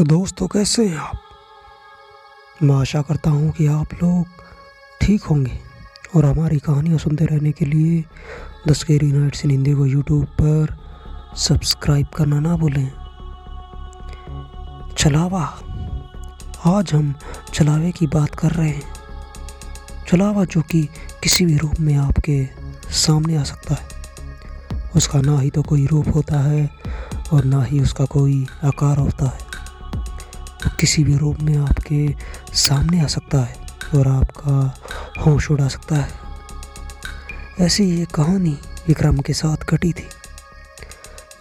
तो दोस्तों कैसे हैं आप? मैं आशा करता हूँ कि आप लोग ठीक होंगे। और हमारी कहानियाँ सुनते रहने के लिए the scary nights in Hindi को यूट्यूब पर सब्सक्राइब करना ना भूलें। छलावा, आज हम छलावे की बात कर रहे हैं। छलावा जो कि किसी भी रूप में आपके सामने आ सकता है। उसका ना ही तो कोई रूप होता है और ना ही उसका कोई आकार होता है। किसी भी रूप में आपके सामने आ सकता है और आपका होश उड़ा सकता है। ऐसी ये कहानी विक्रम के साथ घटी थी।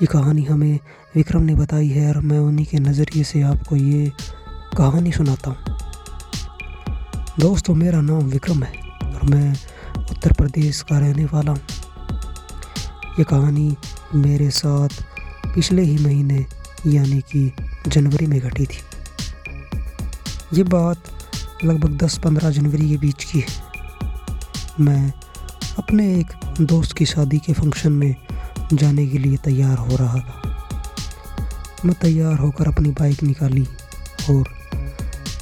ये कहानी हमें विक्रम ने बताई है और मैं उन्हीं के नज़रिए से आपको ये कहानी सुनाता हूँ। दोस्तों, मेरा नाम विक्रम है और मैं उत्तर प्रदेश का रहने वाला हूँ। ये कहानी मेरे साथ पिछले ही महीने, यानी कि जनवरी में घटी थी। ये बात लगभग 10-15 जनवरी के बीच की है। मैं अपने एक दोस्त की शादी के फ़ंक्शन में जाने के लिए तैयार हो रहा था। मैं तैयार होकर अपनी बाइक निकाली और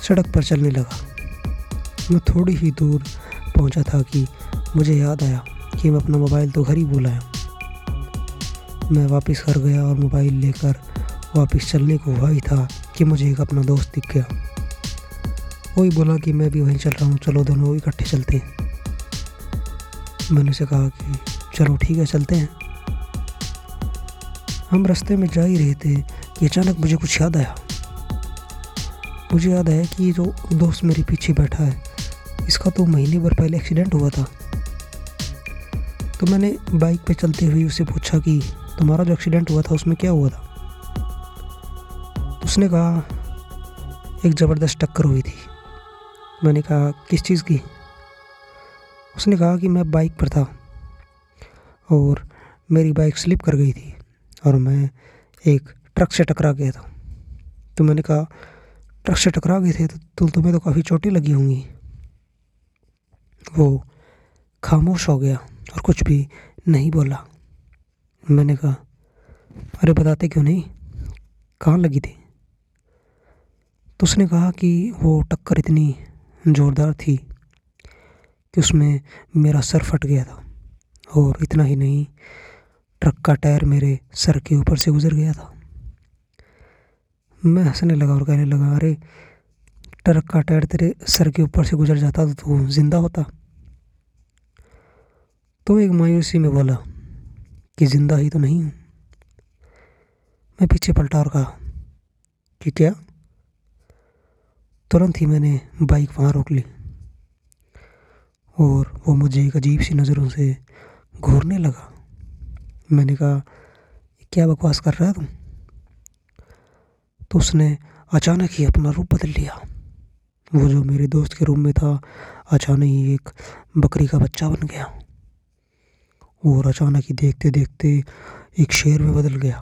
सड़क पर चलने लगा। मैं थोड़ी ही दूर पहुँचा था कि मुझे याद आया कि मैं अपना मोबाइल तो घर ही भूलाया मैं वापस घर गया और मोबाइल लेकर वापस चलने को हुआ ही था कि मुझे एक अपना दोस्त दिख गया। वही बोला कि मैं भी वहीं चल रहा हूँ, चलो दोनों इकट्ठे चलते हैं। मैंने उसे कहा कि, चलो ठीक है, चलते हैं। हम रास्ते में जा ही रहे थे कि अचानक मुझे कुछ याद आया। मुझे याद आया कि जो दोस्त मेरे पीछे बैठा है, इसका तो महीने भर पहले एक्सीडेंट हुआ था। तो मैंने बाइक पे चलते हुए उसे पूछा कि, तुम्हारा जो एक्सीडेंट हुआ था, उसमें क्या हुआ था? उसने कहा, एक ज़बरदस्त टक्कर हुई थी। मैंने कहा, किस चीज़ की? उसने कहा कि मैं बाइक पर था और मेरी बाइक स्लिप कर गई थी और मैं एक ट्रक से टकरा गया था। तो मैंने कहा, ट्रक से टकरा गए थे तो तुम्हें तो काफ़ी चोटें लगी होंगी। वो खामोश हो गया और कुछ भी नहीं बोला। मैंने कहा, अरे बताते क्यों नहीं? कहाँ लगी थी? तो उसने कहा कि वो टक्कर इतनी ज़ोरदार थी कि उसमें मेरा सर फट गया था और इतना ही नहीं, ट्रक का टायर मेरे सर के ऊपर से गुज़र गया था। मैं हंसने लगा और कहने लगा, अरे, ट्रक का टायर तेरे सर के ऊपर से गुजर जाता तो तू ज़िंदा होता। तो एक मायूसी में बोला, कि ज़िंदा ही तो नहीं हूँ। मैं पीछे पलटा और कहा, कि क्या? तुरंत ही मैंने बाइक वहाँ रोक ली और वो मुझे एक अजीब सी नज़रों से घूरने लगा। मैंने कहा, क्या बकवास कर रहा है तुम? तो उसने अचानक ही अपना रूप बदल लिया। वो जो मेरे दोस्त के रूम में था, अचानक ही एक बकरी का बच्चा बन गया और अचानक ही देखते देखते एक शेर में बदल गया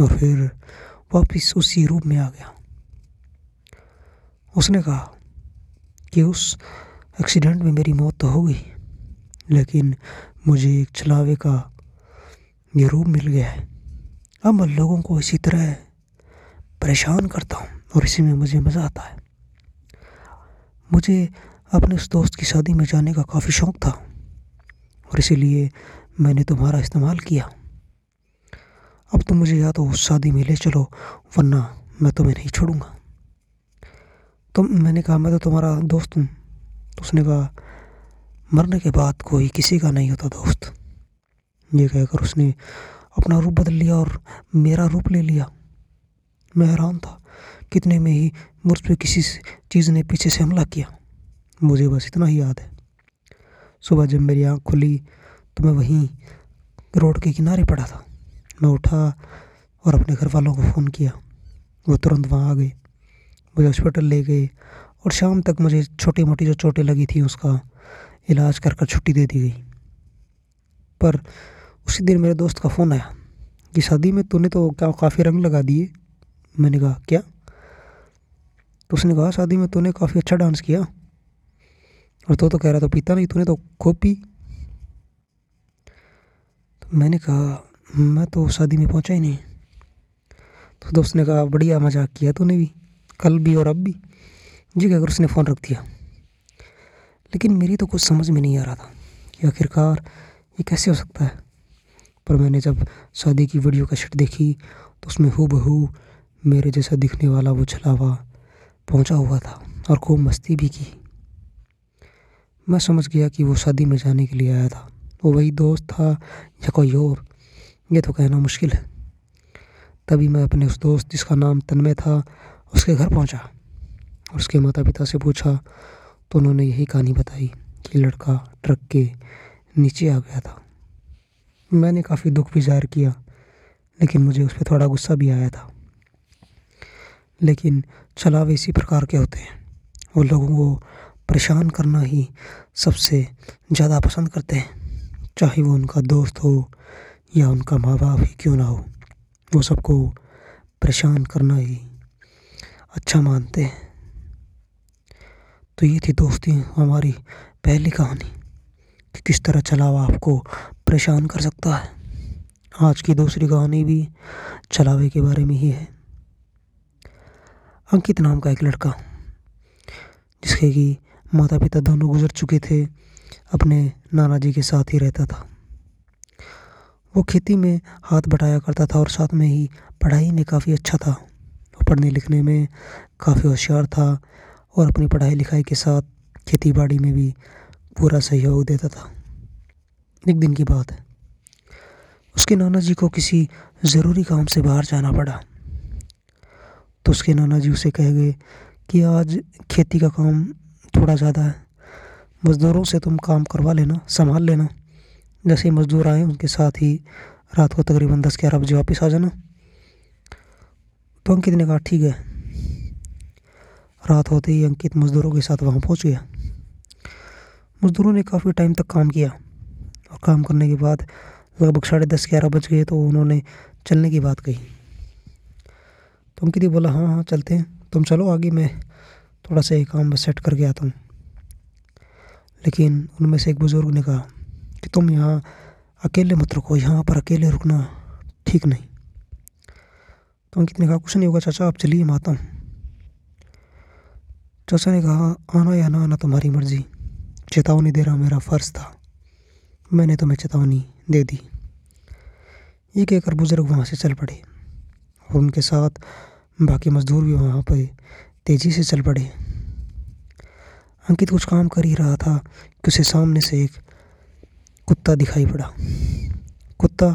और फिर वापस उसी रूप में आ गया। उसने कहा कि उस एक्सीडेंट में मेरी मौत तो हो गई, लेकिन मुझे एक छलावे का ये रूप मिल गया है। अब मैं लोगों को इसी तरह परेशान करता हूँ और इसी में मुझे मज़ा आता है। मुझे अपने उस दोस्त की शादी में जाने का काफ़ी शौक़ था और इसीलिए मैंने तुम्हारा इस्तेमाल किया। अब तुम मुझे या तो उस शादी में ले चलो, वरना मैं तुम्हें नहीं छोड़ूँगा। तुम, मैंने कहा, मैं तो तुम्हारा दोस्त हूँ। तो उसने कहा, मरने के बाद कोई किसी का नहीं होता दोस्त। ये कहकर उसने अपना रूप बदल लिया और मेरा रूप ले लिया। मैं हैरान था, कितने में ही मुझ पर किसी चीज़ ने पीछे से हमला किया। मुझे बस इतना ही याद है। सुबह जब मेरी आँख खुली तो मैं वहीं रोड के किनारे पड़ा था। मैं उठा और अपने घर वालों को फ़ोन किया। वो तुरंत वहाँ आ गए। मुझे हॉस्पिटल ले गए और शाम तक मुझे छोटी मोटी जो चोटें लगी थी उसका इलाज कर कर छुट्टी दे दी गई। पर उसी दिन मेरे दोस्त का फ़ोन आया कि शादी में तूने तो क्या काफ़ी रंग लगा दिए? मैंने कहा, क्या? तो उसने कहा, शादी में तूने काफ़ी अच्छा डांस किया। और तो तो कह रहा था, पीता नहीं, तूने तो खूब पी। तो मैंने कहा, मैं तो शादी में पहुँचा ही नहीं। तो दोस्त ने कहा, बढ़िया, मज़ाक किया तूने भी। कल भी और अब भी, जी कहकर उसने फ़ोन रख दिया। लेकिन मेरी तो कुछ समझ में नहीं आ रहा था कि आखिरकार ये कैसे हो सकता है। पर मैंने जब शादी की वीडियो का कैसेट देखी तो उसमें हु बहू मेरे जैसा दिखने वाला वो छलावा पहुँचा हुआ था और खूब मस्ती भी की। मैं समझ गया कि वो शादी में जाने के लिए आया था। वो वही दोस्त था या कोई और, ये तो कहना मुश्किल है। तभी मैं अपने उस दोस्त जिसका नाम तन्मय था उसके घर पहुँचा और उसके माता पिता से पूछा तो उन्होंने यही कहानी बताई कि लड़का ट्रक के नीचे आ गया था। मैंने काफ़ी दुख भी ज़ाहिर किया, लेकिन मुझे उस पर थोड़ा गुस्सा भी आया था। लेकिन छलावे इसी प्रकार के होते हैं वो लोगों को परेशान करना ही सबसे ज़्यादा पसंद करते हैं। चाहे वो उनका दोस्त हो या उनका माँ बाप ही क्यों ना हो, वो सबको परेशान करना ही अच्छा मानते हैं। तो ये थी दोस्ती, हमारी पहली कहानी कि किस तरह चलावा आपको परेशान कर सकता है। आज की दूसरी कहानी भी चलावे के बारे में ही है। अंकित नाम का एक लड़का, जिसके कि माता पिता दोनों गुजर चुके थे, अपने नाना जी के साथ ही रहता था। वो खेती में हाथ बटाया करता था और साथ में ही पढ़ाई में काफ़ी अच्छा था। पढ़ने लिखने में काफ़ी होशियार था और अपनी पढ़ाई लिखाई के साथ खेती बाड़ी में भी पूरा सहयोग देता था। एक दिन की बात है। उसके नाना जी को किसी ज़रूरी काम से बाहर जाना पड़ा। तो उसके नाना जी उसे कह गए कि आज खेती का काम थोड़ा ज़्यादा है। मज़दूरों से तुम काम करवा लेना, संभाल लेना। जैसे मज़दूर आए, उनके साथ ही रात को तकरीबन दस ग्यारह बजे वापस आ जाना। तो अंकित ने कहा, ठीक है। रात होते ही अंकित मज़दूरों के साथ वहाँ पहुँच गया। मज़दूरों ने काफ़ी टाइम तक काम किया और काम करने के बाद लगभग साढ़े दस, ग्यारह बज गए तो उन्होंने चलने की बात कही। तो अंकित बोला हाँ हाँ चलते हैं। तुम चलो, आगे मैं थोड़ा सा एक काम सेट करके आता हूँ। लेकिन उनमें से एक बुज़ुर्ग ने कहा कि, तुम यहाँ अकेले मत रुको, यहाँ पर अकेले रुकना ठीक नहीं। तो अंकित ने कहा कुछ नहीं होगा चाचा आप चलिए मैं आता हूँ चाचा ने कहा आना या ना आना तुम्हारी मर्ज़ी चेतावनी दे रहा मेरा फ़र्ज़ था मैंने तुम्हें चेतावनी दे दी ये कहकर बुज़ुर्ग वहाँ से चल पड़े और उनके साथ बाकी मज़दूर भी वहाँ पर तेज़ी से चल पड़े अंकित कुछ काम कर ही रहा था कि उसे सामने से एक कुत्ता दिखाई पड़ा कुत्ता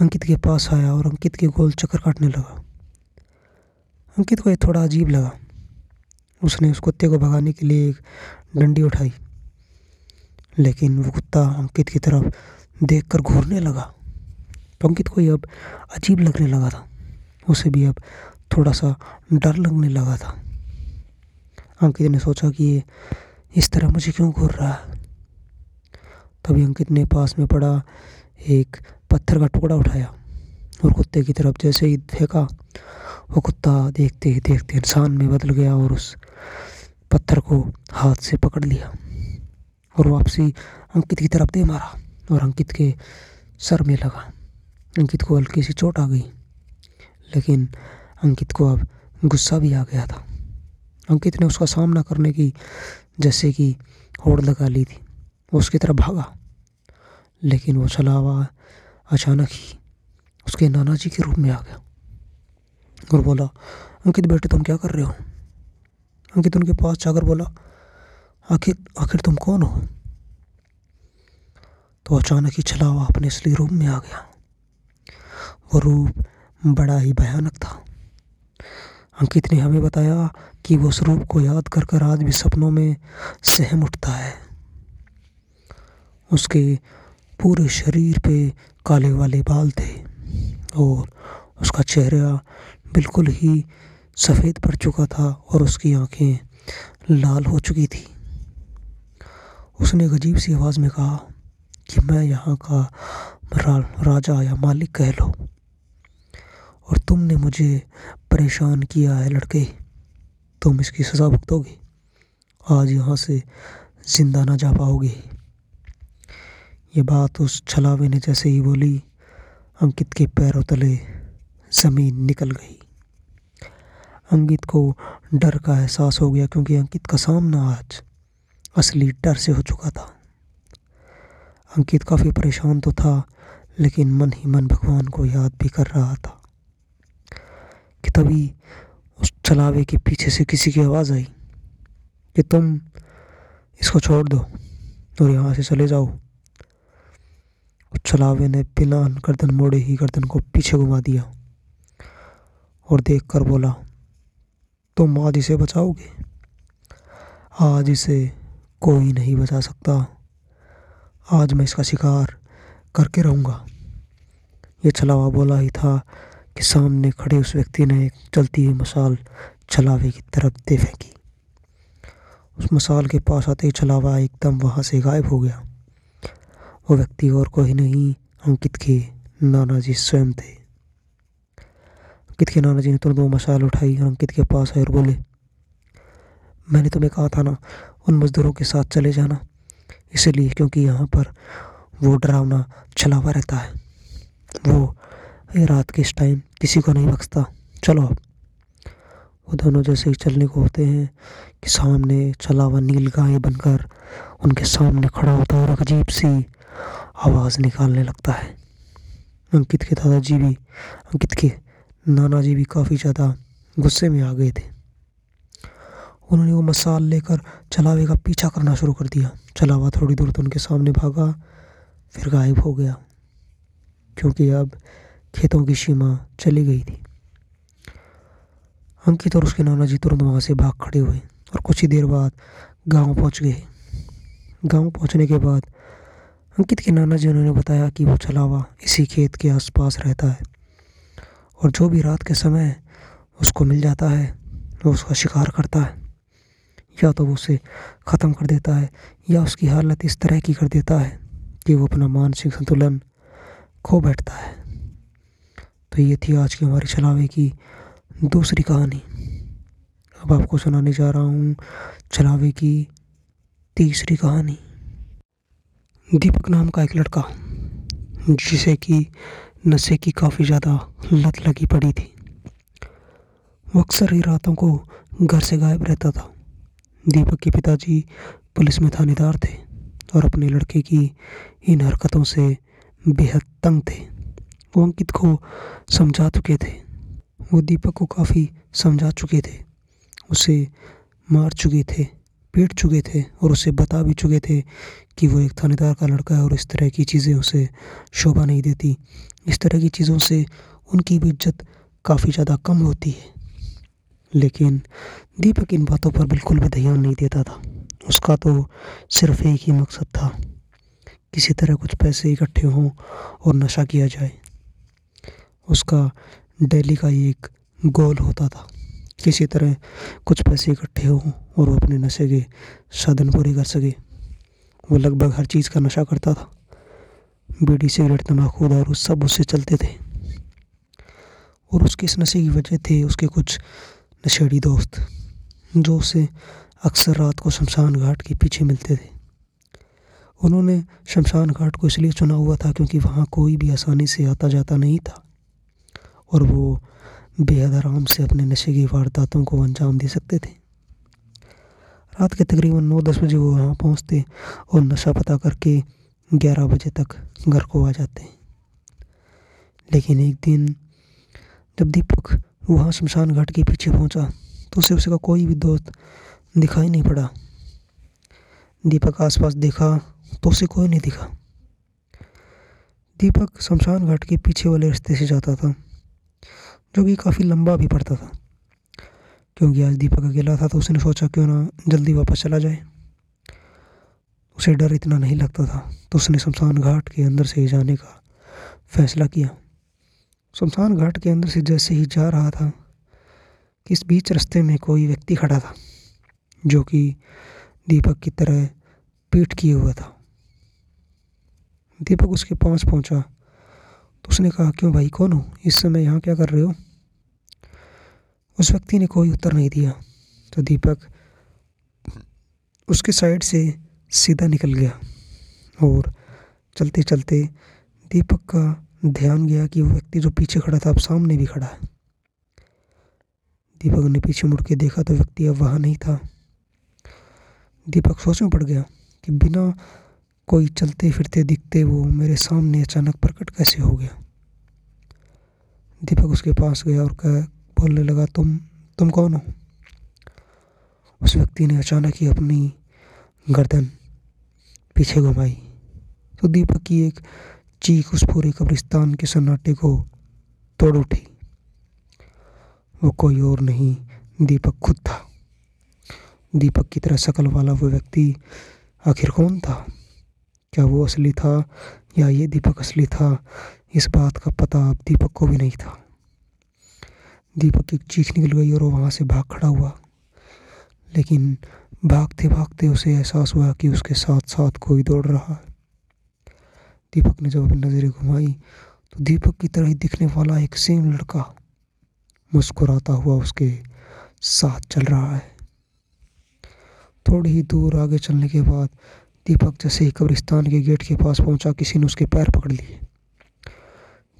अंकित के पास आया और अंकित के गोल चक्कर काटने लगा अंकित को यह थोड़ा अजीब लगा। उसने उस कुत्ते को भगाने के लिए एक डंडी उठाई। लेकिन वो कुत्ता अंकित की तरफ़ देखकर घूरने लगा। तो अंकित को ये अब अजीब लगने लगा था। उसे भी अब थोड़ा सा डर लगने लगा था। अंकित ने सोचा कि ये इस तरह मुझे क्यों घूर रहा है? तभी अंकित ने पास में पड़ा एक पत्थर का टुकड़ा उठाया और कुत्ते की तरफ़ जैसे ही फेंका वो कुत्ता देखते ही देखते इंसान में बदल गया और उस पत्थर को हाथ से पकड़ लिया और वापसी अंकित की तरफ़ दे मारा और अंकित के सर में लगा। अंकित को हल्की सी चोट आ गई, लेकिन अंकित को अब गुस्सा भी आ गया था। अंकित ने उसका सामना करने की जैसे कि होड़ लगा ली थी, वो उसकी तरफ़ भागा, लेकिन वो हुआ अचानक ही उसके नाना जी के रूप में आ गया। और बोला, अंकित बेटे तुम क्या कर रहे हो? अंकित उनके पास जाकर बोला, आखिर आखिर तुम कौन हो? तो अचानक ही छलावा अपने असली रूप में आ गया। वो रूप बड़ा ही भयानक था। अंकित ने हमें बताया कि वो उस रूप को याद कर कर आज भी सपनों में सहम उठता है। उसके पूरे शरीर पे काले वाले बाल थे और उसका चेहरा बिल्कुल ही सफ़ेद पड़ चुका था और उसकी आँखें लाल हो चुकी थी। उसने एक अजीब सी आवाज़ में कहा कि मैं यहाँ का रा, राजा या मालिक कह लो और तुमने मुझे परेशान किया है लड़के। तुम इसकी सज़ा भुगतोगे। आज यहाँ से ज़िंदा ना जा पाओगे। ये बात उस छलावे ने जैसे ही बोली अंकित के पैरों तले ज़मीन निकल गई। अंकित को डर का एहसास हो गया क्योंकि अंकित का सामना आज असली डर से हो चुका था। अंकित काफ़ी परेशान तो था, लेकिन मन ही मन भगवान को याद भी कर रहा था कि तभी उस चलावे के पीछे से किसी की आवाज़ आई कि तुम इसको छोड़ दो और यहाँ से चले जाओ। उस चलावे ने बिना गर्दन मोड़े ही गर्दन को पीछे घुमा दिया। और देख कर बोला, तुम आज इसे बचाओगे? आज इसे कोई नहीं बचा सकता। आज मैं इसका शिकार करके रहूँगा। ये छलावा बोला ही था कि सामने खड़े उस व्यक्ति ने एक चलती हुई मसाल छलावे की तरफ़ दे फेंकी उस मसाल के पास आते ही छलावा एकदम वहाँ से गायब हो गया। वो व्यक्ति और कोई नहीं, अंकित के नाना जी स्वयं थे। अंकित के नाना जी ने तुरंत वो मसाल उठाई और अंकित के पास आए और बोले, मैंने तुम्हें कहा था ना, उन मज़दूरों के साथ चले जाना, इसलिए क्योंकि यहाँ पर वो डरावना छलावा रहता है। वो रात के इस टाइम किसी को नहीं बख्शता। चलो अब। वो दोनों जैसे ही चलने को होते हैं कि सामने छलावा नील गाय बनकर उनके सामने खड़ा होता है और अजीब सी आवाज़ निकालने लगता है। अंकित के दादाजी भी, अंकित के नाना जी भी काफ़ी ज़्यादा गुस्से में आ गए थे। उन्होंने वो मसाल लेकर चलावे का पीछा करना शुरू कर दिया। चलावा थोड़ी दूर तो उनके सामने भागा, फिर गायब हो गया, क्योंकि अब खेतों की सीमा चली गई थी। अंकित और उसके नाना जी तुरंत वहाँ से भाग खड़े हुए और कुछ ही देर बाद गाँव पहुँच गए। गाँव पहुँचने के बाद अंकित के नाना जी उन्होंने बताया कि वो चलावा इसी खेत के आसपास रहता है। और जो भी रात के समय उसको मिल जाता है, वो उसका शिकार करता है। या तो वो उसे ख़त्म कर देता है, या उसकी हालत इस तरह की कर देता है कि वो अपना मानसिक संतुलन खो बैठता है। तो ये थी आज की हमारी छलावे की दूसरी कहानी। अब आपको सुनाने जा रहा हूँ छलावे की तीसरी कहानी। दीपक नाम का एक लड़का, जिसे कि नशे की काफ़ी ज़्यादा लत लगी पड़ी थी। वो अक्सर ही रातों को घर से गायब रहता था। दीपक के पिताजी पुलिस में थानेदार थे और अपने लड़के की इन हरकतों से बेहद तंग थे। वो अंकित को समझा चुके थे। वो दीपक को काफ़ी समझा चुके थे। उसे मार चुके थे, पीट चुके थे और उसे बता भी चुके थे कि वो एक थानेदार का लड़का है और इस तरह की चीज़ें उसे शोभा नहीं देती। इस तरह की चीज़ों से उनकी भी इज़्ज़त काफ़ी ज़्यादा कम होती है। लेकिन दीपक इन बातों पर बिल्कुल भी ध्यान नहीं देता था। उसका तो सिर्फ़ एक ही मकसद था, किसी तरह कुछ पैसे इकट्ठे हों और नशा किया जाए। उसका डेली का एक गोल होता था, किसी तरह कुछ पैसे इकट्ठे हों और वो अपने नशे के साधन पूरे कर सके। वो लगभग हर चीज़ का नशा करता था। बीड़ी सिगरेट तम्बाकू दारू सब उससे चलते थे। और उसके इस नशे की वजह थे उसके कुछ नशेड़ी दोस्त, जो उसे अक्सर रात को शमशान घाट के पीछे मिलते थे। उन्होंने शमशान घाट को इसलिए चुना हुआ था क्योंकि वहाँ कोई भी आसानी से आता जाता नहीं था, और वो बेहद आराम से अपने नशे की वारदातों को अंजाम दे सकते थे। रात के तकरीबन नौ दस बजे वो वहाँ पहुँचते और नशा पता करके ग्यारह बजे तक घर को आ जाते हैं। लेकिन एक दिन जब दीपक वहाँ शमशान घाट के पीछे पहुँचा तो उसे उसका कोई भी दोस्त दिखाई नहीं पड़ा। दीपक आसपास देखा तो उसे कोई नहीं दिखा। दीपक शमशान घाट के पीछे वाले रास्ते से जाता था, जो कि काफ़ी लंबा भी पड़ता था। क्योंकि आज दीपक अकेला था तो उसने सोचा क्यों ना जल्दी वापस चला जाए। उसे डर इतना नहीं लगता था। तो उसने शमशान घाट के अंदर से ही जाने का फैसला किया। शमशान घाट के अंदर से जैसे ही जा रहा था कि इस बीच रास्ते में कोई व्यक्ति खड़ा था, जो कि दीपक की तरह पीठ किए हुआ था। दीपक उसके पास पहुँचा। तो उसने कहा, क्यों भाई, कौन हो? इस समय यहाँ क्या कर रहे हो? उस व्यक्ति ने कोई उत्तर नहीं दिया। तो दीपक उसके साइड से सीधा निकल गया और चलते चलते दीपक का ध्यान गया कि वो व्यक्ति जो पीछे खड़ा था अब सामने भी खड़ा है। दीपक ने पीछे मुड़ के देखा तो व्यक्ति अब वहाँ नहीं था। दीपक सोच में पड़ गया कि बिना कोई चलते फिरते दिखते वो मेरे सामने अचानक प्रकट कैसे हो गया। दीपक उसके पास गया और कह, बोलने लगा, तुम तुम कौन हो? उस व्यक्ति ने अचानक ही अपनी गर्दन पीछे घुमाई। तो दीपक की एक चीख उस पूरे कब्रिस्तान के सन्नाटे को तोड़ उठी। वो कोई और नहीं, दीपक खुद था। दीपक की तरह शकल वाला वो व्यक्ति आखिर कौन था? क्या वो असली था या ये दीपक असली था? इस बात का पता अब दीपक को भी नहीं था। दीपक की चीख निकल गई और वो वहाँ से भाग खड़ा हुआ। लेकिन भागते भागते उसे एहसास हुआ कि उसके साथ साथ कोई दौड़ रहा है। दीपक ने जब अपनी नज़रें घुमाई तो दीपक की तरह ही दिखने वाला एक सेम लड़का मुस्कुराता हुआ उसके साथ चल रहा है। थोड़ी ही दूर आगे चलने के बाद दीपक जैसे ही कब्रिस्तान के गेट के पास पहुँचा, किसी ने उसके पैर पकड़ लिए।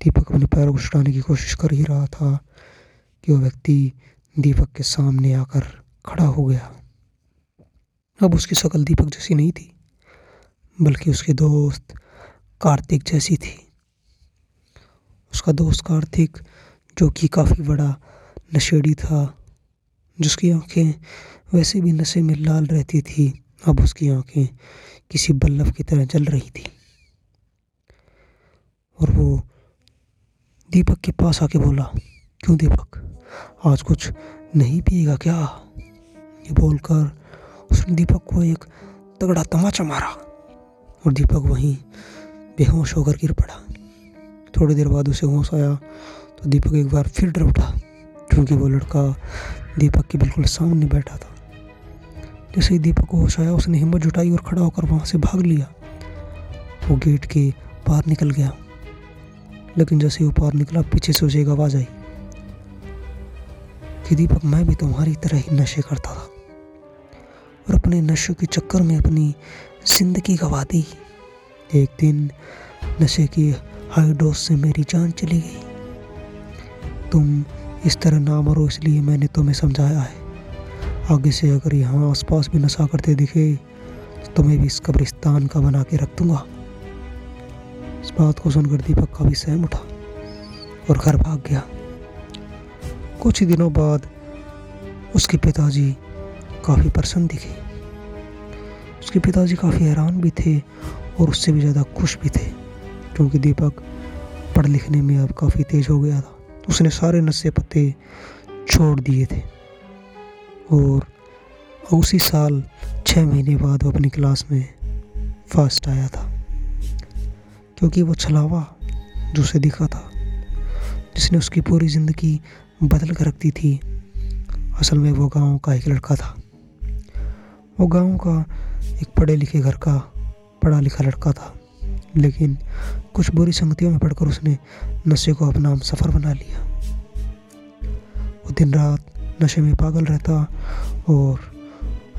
दीपक अपने पैरों को छुटाने की कोशिश कर ही रहा था कि वो व्यक्ति दीपक के सामने आकर खड़ा हो गया। अब उसकी शक्ल दीपक जैसी नहीं थी, बल्कि उसके दोस्त कार्तिक जैसी थी। उसका दोस्त कार्तिक, जो कि काफ़ी बड़ा नशेड़ी था, जिसकी आँखें वैसे भी नशे में लाल रहती थी, अब उसकी आँखें किसी बल्लभ की तरह जल रही थी। और वो दीपक के पास आके बोला, क्यों दीपक? आज कुछ नहीं पिएगा क्या? ये बोलकर उसने दीपक को एक तगड़ा तमाचा मारा और दीपक वहीं बेहोश होकर गिर पड़ा। थोड़ी देर बाद उसे होश आया तो दीपक एक बार फिर डर उठा, क्योंकि वो लड़का दीपक के बिल्कुल सामने बैठा था। जैसे ही दीपक को होश आया, उसने हिम्मत जुटाई और खड़ा होकर वहाँ से भाग लिया। वो गेट के बाहर निकल गया, लेकिन जैसे वो पार निकला, पीछे से उसे एक आवाज़ आई कि दीपक, मैं भी तुम्हारी तरह ही नशे करता था। और अपने नशे के चक्कर में अपनी ज़िंदगी गवा दी। एक दिन नशे की हाई डोज से मेरी जान चली गई। तुम इस तरह ना मरो, इसलिए मैंने तुम्हें समझाया है। आगे से अगर यहाँ आसपास भी नशा करते दिखे तो तुम्हें भी इस कब्रिस्तान का बना के रख दूँगा। इस बात को सुनकर दीपक का भी सहम उठा और घर भाग गया। कुछ ही दिनों बाद उसके पिताजी काफ़ी प्रसन्न दिखे। उसके पिताजी काफ़ी हैरान भी थे और उससे भी ज़्यादा खुश भी थे, क्योंकि दीपक पढ़ लिखने में अब काफ़ी तेज हो गया था। उसने सारे नशे पत्ते छोड़ दिए थे। और उसी साल छः महीने बाद वो अपनी क्लास में फ़र्स्ट आया था, क्योंकि वो छलावा जो उसे दिखा था, जिसने उसकी पूरी ज़िंदगी बदल कर रखती थी। असल में वो गाँव का एक लड़का था। वो गाँव का एक पढ़े लिखे घर का पढ़ा लिखा लड़का था, लेकिन कुछ बुरी संगतियों में पढ़कर उसने नशे को अपना सफ़र बना लिया। वो दिन रात नशे में पागल रहता और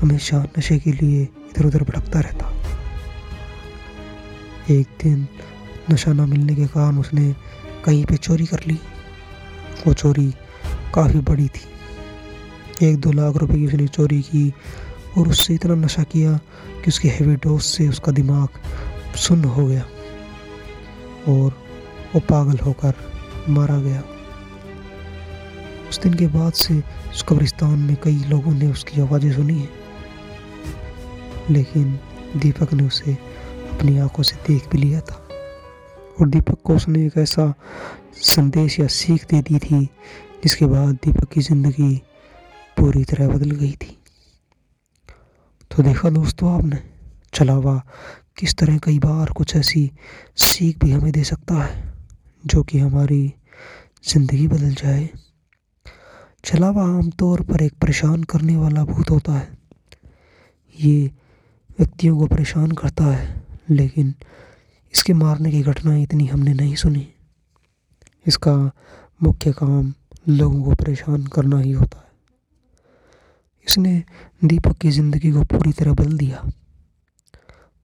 हमेशा नशे के लिए इधर उधर भटकता रहता। एक दिन नशा ना मिलने के कारण उसने कहीं पे चोरी कर ली। वो चोरी काफ़ी बड़ी थी। एक दो लाख रुपए की उसने चोरी की और उससे इतना नशा किया कि उसके हेवी डोज से उसका दिमाग सुन्न हो गया और वो पागल होकर मारा गया। उस दिन के बाद से उस कब्रिस्तान में कई लोगों ने उसकी आवाज़ें सुनी हैं, लेकिन दीपक ने उसे अपनी आँखों से देख भी लिया था और दीपक को उसने एक ऐसा संदेश या सीख दे दी थी जिसके बाद दीपक की ज़िंदगी पूरी तरह बदल गई थी। तो देखा दोस्तों आपने चलावा किस तरह कई बार कुछ ऐसी सीख भी हमें दे सकता है, जो कि हमारी ज़िंदगी बदल जाए। छलावा आमतौर पर एक परेशान करने वाला भूत होता है। ये व्यक्तियों को परेशान करता है, लेकिन इसके मारने की घटनाएँ इतनी हमने नहीं सुनी। इसका मुख्य काम लोगों को परेशान करना ही होता है इसने दीपक की ज़िंदगी को पूरी तरह बदल दिया।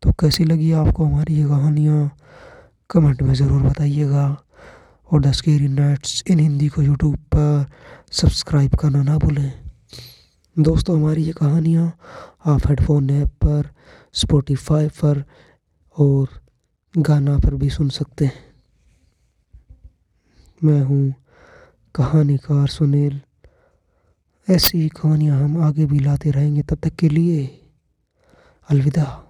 तो कैसी लगी आपको हमारी ये कहानियाँ? कमेंट में ज़रूर बताइएगा। और the scary nights in Hindi को यूट्यूब पर सब्सक्राइब करना ना भूलें। दोस्तों, हमारी ये कहानियाँ आप हेडफोन ऐप पर स्पॉटिफाई पर और गाना पर भी सुन सकते हैं। मैं हूँ कहानीकार सुनील। ऐसी ही कहानियाँ हम आगे भी लाते रहेंगे। तब तक के लिए अलविदा।